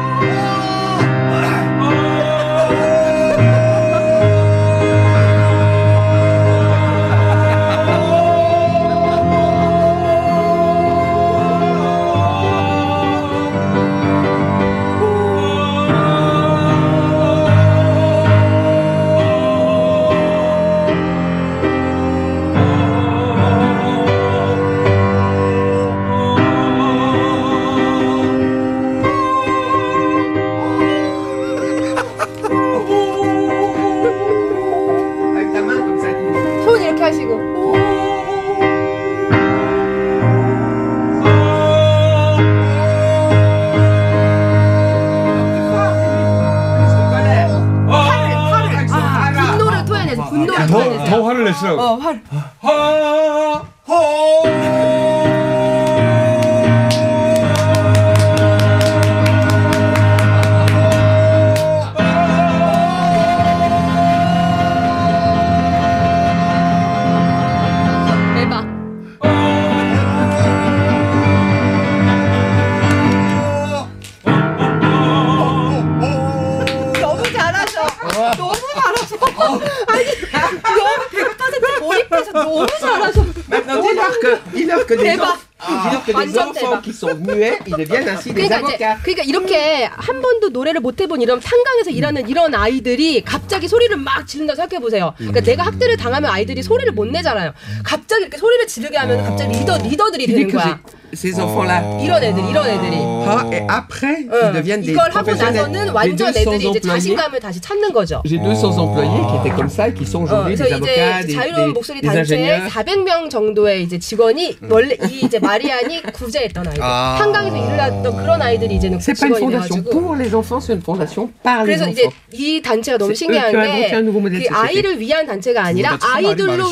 sont muets, ils deviennent ainsi des 그러니까, 이제, avocats. 그러니까 이렇게 한 번도 노래를 못 해본 이런 탄광에서 일하는 이런 아이들이 갑자기 소리를 막 지른다 생각해 보세요. 그러니까 내가 학대를 당하면 아이들이 소리를 못 내잖아요. 갑자기 이렇게 소리를 지르게 하면 갑자기 리더 리더들이 되는 거야. Ces enfants-là. 이런 애들, 이런 애들이. Ah, et après, 어, ils deviennent des 이걸 하고. 나서는 J'ai 완전 200 애들이 이제 employés. 자신감을 다시 찾는 거죠. J'ai 200 employés qui étaient comme ça et qui sont 어, aujourd'hui 그래서 des avocats, 이제 des, 자유로운 des, 목소리 des 단체에 ingénieurs. 400명 정도의 이제 직원이 원래 이 이제 마리안이 구제했던 아이들, 아. 한강에서 일을 했던 그런 아이들이 이제는 C'est pas une 직원이 fondation 돼가지고. pour les enfants, c'est une fondation par les 그래서 이제 enfants. 이 단체가 너무 신기한 eux qui ont inventé un nouveau 게 modèle 그 de société. 아이를 위한 단체가 아니라 아이들로.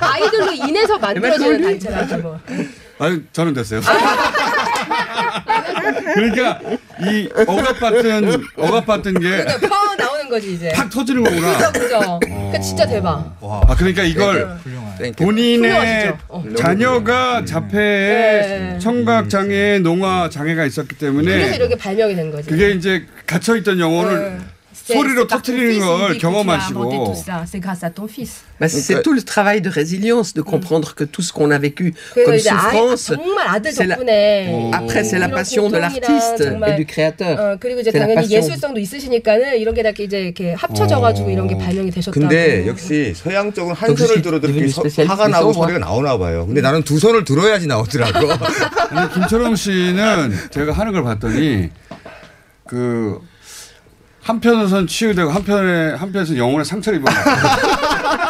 아이들로 인해서 만들어지는 단체라고. 아니 저는 됐어요. 그러니까 이 억압 받은 억압 받은 게 그러니까 펑 나오는 거지 이제. 팍 터지는 거구나. 그죠, 그죠. 그러니까 진짜 대박. 아 그러니까 이걸 본인의 훌륭하시죠. 어. 자녀가 자폐에 네. 청각 장애, 농화 장애가 있었기 그래서 때문에 이렇게 발명이 된 거지. 그게 이제 갇혀 있던 영혼을 소리로 터트리는 걸 경험하시고 C'est grâce à ton fils. Bah, c'est tout le travail de résilience, de comprendre que tout ce qu'on a vécu comme souffrance, c'est la- après c'est la passion de l'artiste et du créateur. 어, 그리고 이제 C'est la 당연히 passion. 예술성도 있으시니까는 이런 게다 이렇게 이제 이렇게 합쳐져가지고 이런 게 발명이 되셨다고. 근데 역시 서양적으로 한 Donc, 손을 들어도 이렇게 화가 du 나고 소리가 나오나 봐요. 근데 나는 두 손을 들어야지 나오더라고. 김철웅 씨는 제가 하는 걸 봤더니 그 한편으로선 치유되고 한편에 한편에서 영혼의 상처를 입은 것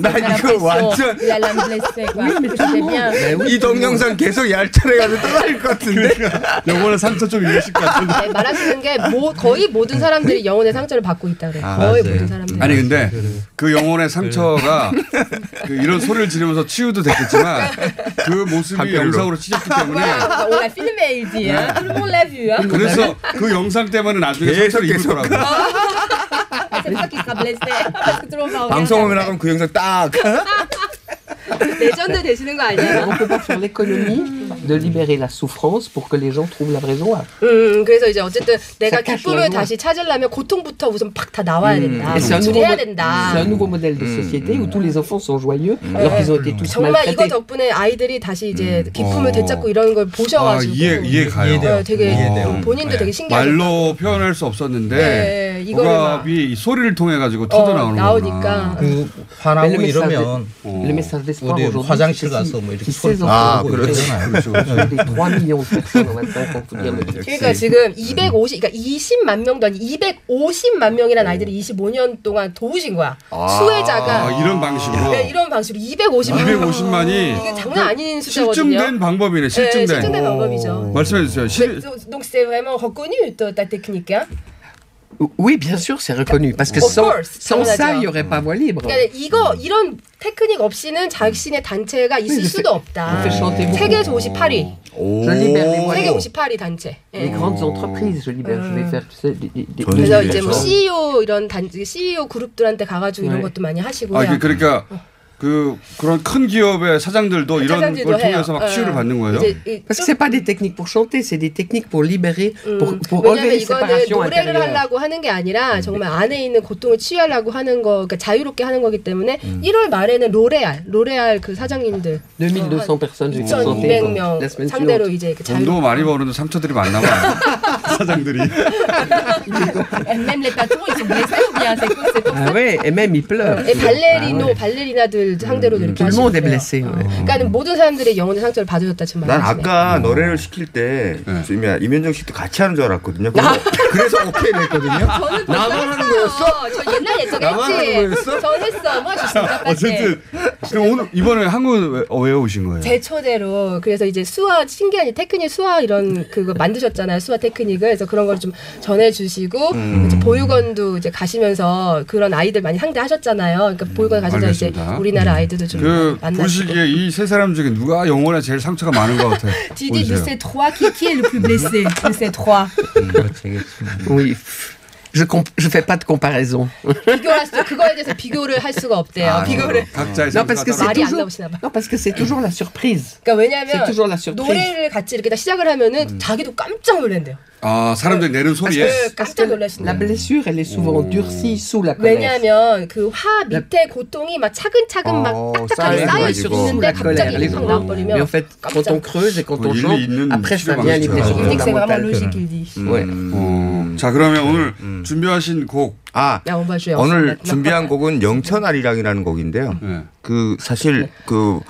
나 이거 완전 Il a l'âme blessée, quoi. C'est bien. 이 동영상 계속 얄짤해가지고 떠날 것 같은데. 영혼의 상처 좀 입으실 것 같은데. 네, 말하시는 게 모, 거의 모든 사람들이 영혼의 상처를 받고 있다 그래. 아, 거의 맞아요. 모든 사람들이. 아니 근데 그 영혼의 상처가 그 이런 소리를 지르면서 치유도 됐겠지만 그 모습이. 영상으로 찢었기 때문에 l'a vu. Hein? 그래서 그 영상 때문에 나중에 계속 상처를 계속. 입더라고 Parce que regarder. 방송을 나가면 그 영상 딱. 레전드 되시는 거 아니에요? On peut pas faire l'économie de libérer la souffrance pour que les gens trouvent la vraie joie. 음, 그래서 이제 어쨌든 내가 기쁨을. 다시 찾으려면 고통부터 우선 팍 다 나와야 된다. Et c'est un, nouveau, 해야 된다. c'est un nouveau modèle de société où tous les enfants sont joyeux alors qu'ils ont été tous 정말 이거 maltraités. 덕분에 아이들이 다시 이제 기쁨을 어. 되찾고 이런 걸아 보셔가지고 이해 이해 가요. 어, 되게 어. 본인도 되게 신기하죠. 말로 표현할 수 없었는데 네, 이거를 막- 억압이 이 소리를 통해 가지고 터져 나오는 나오니까. 그 화나고 이러면 우리 화장실 가서 뭐 이렇게 소리 아, enfants 그렇죠. 그렇죠. des 3 millions de personnes, on va dire, on peut dire le 그러니까 지금 250, 그러니까 20만 명도 아니 250만 명이라는 아이들이 25년 동안 도우신 거야. 수혜자가 아, 이런 방식으로 네, 이런 방식으로 250만 250만이 이게 장난 아닌 숫자거든요. 실증된 방법이네. 네, 실증된. 실증된 방법이죠. 말씀해 주세요. 실, Donc c'est vraiment reconnu ta ta technique. Hein? Oui, bien sûr, c'est reconnu. Parce que sans, sans ça, il n'y aurait pas voix libre. 그러니까 이거 이런 테크닉 없이는 자신의 단체가 있을 수도 없다. 세계에서 58위. Je libère les voix 세계 libres. 58위 단체. 예. Les grandes entreprises, je libère, je vais faire tu sais, des, des- des- 그래서 이제 뭐 CEO 이런 단지 CEO 그룹들한테 가가지고 이런 네. 것도 많이 하시고요. 아, 이게 그러니까 그 그런 큰 기업의 사장들도 이런 걸. 통해서 막 어. 치유를 받는 거예요. Parce que c'est pas des techniques pour chanter, c'est des techniques pour libérer, pour, 음, pour enlever les 이거는 séparations 노래를 intérieures. 하려고 하는 게 아니라 정말 안에 있는 고통을 치유하려고 하는 거, 그러니까 자유롭게 하는 거기 때문에 1월 말에는 로레알, 로레알 그 사장님들 2200 personnes, j'ai fait chanter 2,200명 la semaine 상대로. 이제 그 돈도 자유롭게 많이 버는데 상처들이 많나 봐요. 사장들이. même les patrons ils sont blessés ou bien c'est quoi c'est pour Ah ouais, et même ils pleurent. 예, 발레리 발레리나들 상대로 이렇게 monde est 하시고요. blessé. ouais. 그러니까 모든 사람들이 영혼의 상처를 받으셨다 지금 난. 아까 노래를 시킬 때 지금 이면정 씨도 같이 하는 줄 알았거든요. 그래서, 그래서 오케이 벌써 나만 하는. 거였어? 저 옛날 예전에 나만. 하는 거였어? 전 했어. 뭐 어쨌든 그럼 오늘 이번에 한국 왜, 어, 왜 오신 거예요? 제 초대로 그래서 이제 수화 신기한 이 테크닉 수화 이런 그거 만드셨잖아요 수화 테크닉을 그래서 그런 걸 좀 전해주시고 음. 이제 보육원도 이제 가시면서 그런 아이들 많이 상대하셨잖아요. 그러니까 보육원 가셔서 이제 알겠습니다. 우리나라 아이들도 좀 그 만나시고. 보시기에 이 세 사람 중에 누가 영혼에 제일 상처가 많은 것 같아요? Tu dis de 보세요. ces trois qui, qui est le plus blessé de ces trois Oui. Je ne je fais pas de comparaison. 비교할 수 그거에 대해서 비교를 할 수가 없대요. 아, 비교를 각자의 Non, parce que c'est toujours, non, parce que c'est toujours la surprise. 그러니까 왜냐면 C'est toujours la surprise. 노래를 같이 이렇게 딱 시작을 하면은 음. 자기도 깜짝 놀란대요. 아 사람들이 내는 소리에 깜짝 놀라신다. La blessure, elle est souvent durcie sous la colère. 왜냐하면 그 화 밑에 고통이 막 차근차근 막 어, 딱딱하게 쌓여 있는데. 갑자기 gens- 나와버리면 Mais en fait, quand on creuse et quand on chante, 있는 après ça vient les blessures fondamentales. logique, il dit. Ouais. 어, 자 그러면 오늘 준비하신 곡 아 오늘 준비한 곡은 영천아리랑이라는 곡인데요. 네. 그 사실 그,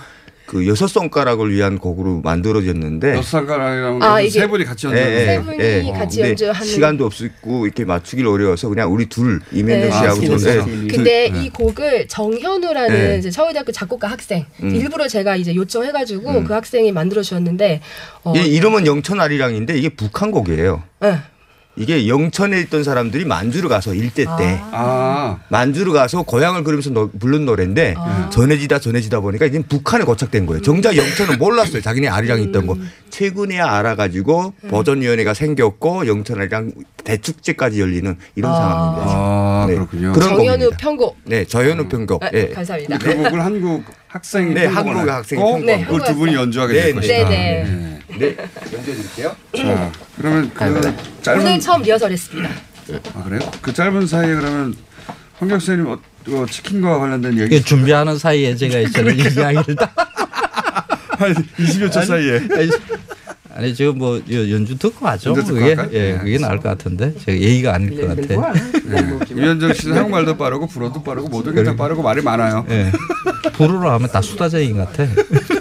그 여섯 손가락을 위한 곡으로 만들어졌는데 여섯 손가락이랑 아, 세 이게 분이 같이 예, 연주하는 예, 세 분이 예. 같이 연주하는- 시간도 없었고 이렇게 맞추길 어려워서 그냥 우리 둘 이면정 네. 씨하고 아, 저는 그래서. 근데 네. 이 곡을 정현우라는 네. 이제 서울대학교 작곡가 학생 음. 일부러 제가 이제 요청해가지고 음. 그 학생이 만들어 주셨는데 어, 이 이름은 영천아리랑인데 이게 북한 곡이에요. 네. 이게 영천에 있던 사람들이 만주를 가서 일대 때 아 만주를 가서 고향을 그리면서 노- 부른 노래인데 아. 전해지다 전해지다 보니까 이제 북한에 고착된 거예요. 정작 영천은 몰랐어요. 자기네 아리랑이 있던 거. 최근에 알아가지고 보존위원회가 생겼고 영천아리랑 대축제까지 열리는 이런 아. 상황입니다. 아, 네. 그렇군요. 그런 정현우. 편곡 네, 저현우 편곡. 아, 예. 감사합니다. 그 곡을 한국 학생이 네, 편곡을 한국 할 학생이 거고 편곡. 네, 그걸 두 분이 연주하게 네, 될 네. 것이다. 네, 네. 네, 연주해 드릴게요. 자 그러면 그 오늘 짧은 처음 리허설했습니다. 아 그래요? 그 짧은 사이에 그러면 황경 선생님 어, 어, 치킨과 관련된 얘기 이게 준비하는 사이에 제가 저는 이 이야기를 다한 20여 초 사이에 아니, 아니 지금 뭐 여- 연주 듣고 하죠. 연주 듣고 그게 할까요? 예, 네, 그게 나을 것 같은데 제가 예의가 아닐 것 같아. 네. 이현정 씨는 한국말도 빠르고 불어도 빠르고 모든 게 다 빠르고 말이 많아요. 예. 불어로 하면 다 수다쟁이 같아.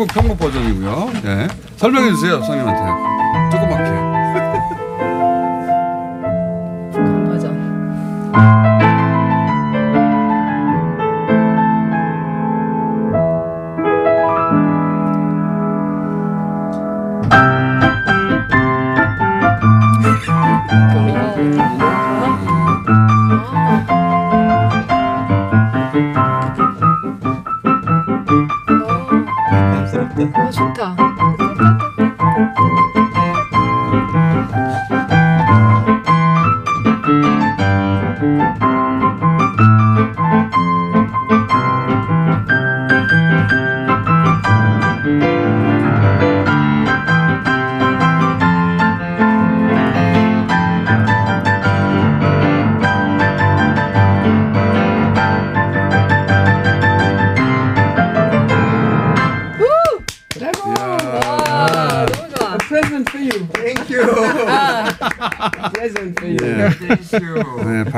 한국 편곡 버전이고요. 네. 설명해 주세요, 선생님한테.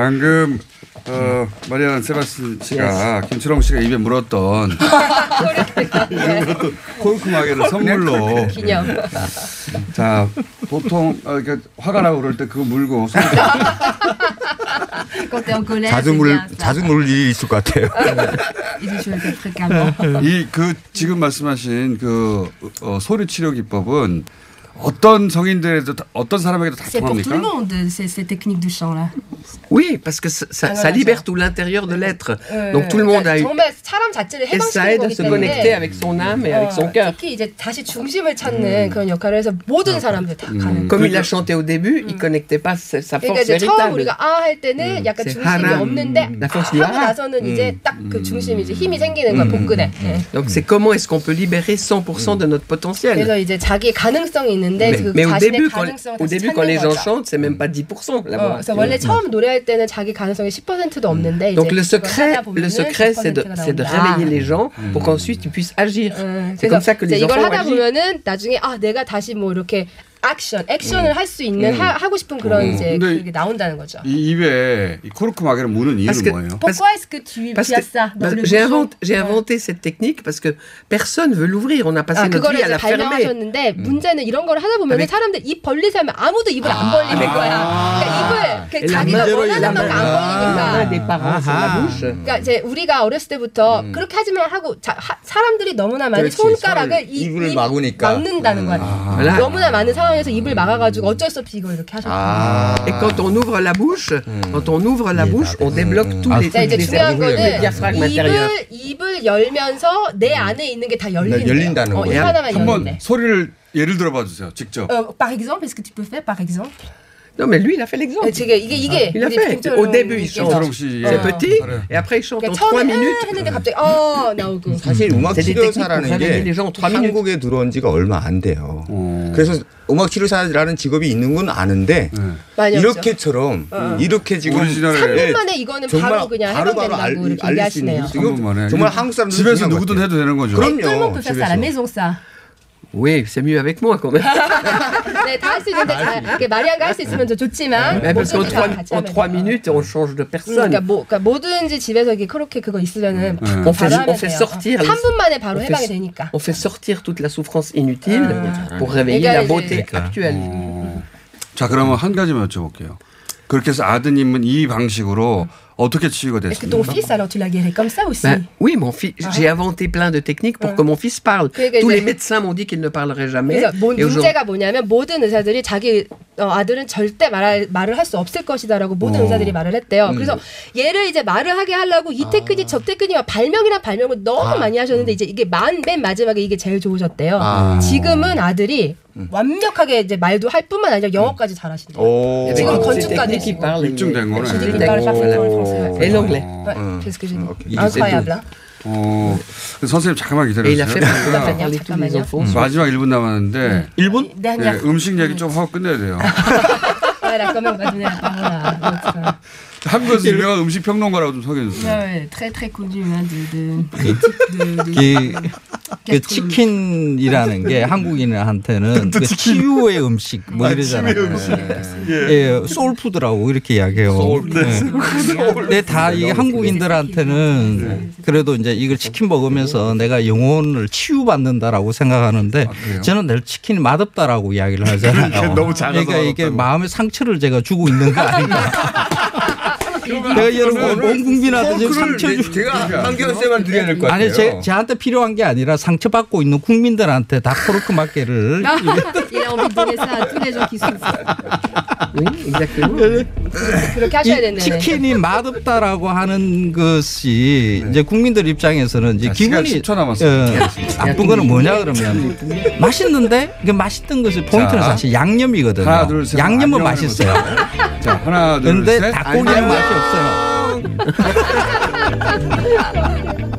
방금 어, 마리안 세바스틴 씨가 김철홍 씨가 입에 물었던 콩쿠마개를 선물로 기념. 자 보통 어, 이렇게 화가 나고 그럴 때 그거 물고 손 Quand t'es en colère, 자주 c'est 물 bien ça. 자주 물 일이 있을 것 같아요. Il dit, je le fais fréquemment. 이그 지금 말씀하신 그 어, 소리 치료 기법은 어떤 성인들에도 다- 어떤 사람에게도 다 C'est pour tout le 통합니까? monde, ces, ces techniques du chant-là. Oui, parce que ça, ça, libère tout l'intérieur de l'être. Donc tout le monde a eu. Et ça aide à se connecter avec son âme et avec son cœur. Mm. Comme il l'a chanté au début, il ne connectait pas sa force véritable. Mm. La force du mm. Donc c'est comment est-ce qu'on peut libérer 100% de notre potentiel. Mais, au début, quand, au début, quand les gens chantent, c'est même pas 10% là-bas 어, voix. 그래서 원래 처음 노래할 때는 자기 가능성이 10%도 없는데 Donc 이제 le 그걸 secret, 하다 보면은 le secret, c'est de, 10%가 c'est de 나온다. réveiller les gens pour qu'ensuite ils puissent agir. C'est 그래서 comme ça que 이제 les 이걸 enfants 하다 agissent. 보면은 나중에 아 내가 다시 뭐 이렇게 액션, 액션을 할수 있는 음. 하, 하고 싶은 그런 음. 이제 그게 나온다는 거죠. 이 입에 이 코르크 마개를 무는 이유는 뭐예요? Pourquoi est-ce que tu, as ça dans bah, le j'ai inventé, j'ai inventé cette technique parce que personne veut l'ouvrir. On a passé 아, notre 그거를 vie à 이제 la fermer. 발명하셨는데 문제는 이런 걸 하다 보면 사람들 입 벌리서 하면 아무도 입을 안 벌리는 거야. 그러니까 입을 그 자기가 원하는 만큼 안 벌리니까. 그러니까 이제 우리가 어렸을 때부터 그렇게 하지만 하고 자, 하- 사람들이 너무나 많이 그렇지, 손가락을 입을 입 막으니까. 막는다는 거야. 너무나 많은 상황 에서 입을 막아가지고 어쩔 수 없이 이걸 이렇게 하셨고. Et quand on ouvre la bouche, quand on ouvre la bouche, on débloque tous les, 자 이제 les 중요한 cerveaux, le 거는 diaphragme intérieur. 입을 입을 열면서 내 안에 있는 게 다 열리는 거예요. 어, 입 하나만 한번 열리네. 소리를 예를 들어봐 주세요. 직접. Euh, par exemple, est-ce que tu peux faire par exemple Non, mais lui, il a fait l'exemple. 지금 이게 이게 Il a 우리 fait. 김철웅 Au début, il 님께서. chante. 씨, C'est 예. petit, 잘해요. et après, il chante en 그러니까 3 처음에 minutes. 했는데 갑자기 어 나오고. 사실 음악 C'est des techniques pour 치료사라는 réveiller 게 les gens en trois minutes. 한국에 들어온 지가 얼마 안 돼요. 그래서 음악 치료사라는 직업이 있는 건 아는데 많이 이렇게처럼 어. 이렇게 지금 오리지널을- 삼 예, 분 만에 이거는 바로 그냥 바로바로 알- 알릴 수 있는. 정말 한국 사람들 집에서 누구든 해도 되는 거죠. 그럼요. 집에서. Oui, c'est mieux avec moi quand même. 네, 다 할 수 있는데 잘 이렇게 마리안가 할 수 있으면 더 좋지만 Mais parce qu'en 모두가 3, 같이 en 하면 trois minutes, on change de personne. 그러니까 뭐 그러니까 뭐든지 집에서 이렇게 그렇게 그거 있으면은 On fait, on fait sortir. 3분 만에 바로 on 해방이 fait, 되니까. on fait sortir toute la souffrance inutile Ah. pour réveiller 그러니까 la beauté 그러니까. actuelle. 어. 자, 그러면 한 가지만 여쭤볼게요. 그렇게 해서 아드님은 이 방식으로 치유가 Est-ce que ton fils alors tu l'as guéri comme ça aussi Ben, oui, mon fils, j'ai inventé plein de techniques pour que mon fils parle. 그러니까 Tous les médecins m'ont dit qu'il ne parlerait jamais. 뭐 Et aujourd'hui- 문제가 뭐냐면 모든 의사들이 자기 어, 아들은 절대 말, 말을 할 수 없을 것이다라고 모든 어. 의사들이 말을 했대요. 음. 그래서 얘를 이제 말을 하게 하려고 이 테크닉 저 테크닉 발명이란 발명을 너무 아. 많이 하셨는데 이제 이게 만, 맨 마지막에 이게 제일 좋으셨대요. 아. 지금은 아들이 완벽하게 이제 말도 할 뿐만 아니라 영어까지 잘하신대요. 지금 il 있고. parle 입증된 거네. Français. Et l'anglais. C'est ce que j'ai dit. Incroyable. 어, 선생님 잠깐만 기다려주세요. 마지막 1분 남았는데 1분? dernière. 음식 얘기 좀 하고 끝내야 돼요. 한국에서 유명한 음식 평론가라고 좀 소개해 주세요. Ouais, ouais, très très connu hein, de, de, de, 데- 그, 그 치킨이라는 게 한국인한테는 그 치유의 음식 뭐 아, 이러잖아요. 치유의 음식. 예, soul food라고 이렇게 이야기해요. 네. 근데 다이 한국인들한테는 그래도 이제 이걸 치킨 먹으면서 내가 영혼을 치유받는다라고 생각하는데 저는 늘 치킨이 맛없다라고 이야기를 하잖아요. 그러니까 너무 작아서 그러니까 이게. 마음의 상처를 제가 주고 있는 거 아닌가. 내가 여러분 온 국민한테 지금 상처 주 어, 제가 한경 쌤만 드려야 될 것 같아요. 아니 제, 저한테 필요한 게 아니라 상처받고 있는 국민들한테 다 코르크 마개를. 그렇게 하셔야 이 되네. 치킨이 맛없다라고 하는 것이 이제 국민들 입장에서는 이제 기분이 10초 남았어요. 어, 나쁜 거는 뭐냐 그러면 맛있는데 그 맛있던 것이 포인트는 자, 사실 양념이거든요. 하나, 둘, 셋. 양념은 맛있어요. 자, 하나, 둘, 근데 셋. 닭고기는 안녕. 맛이 없어요.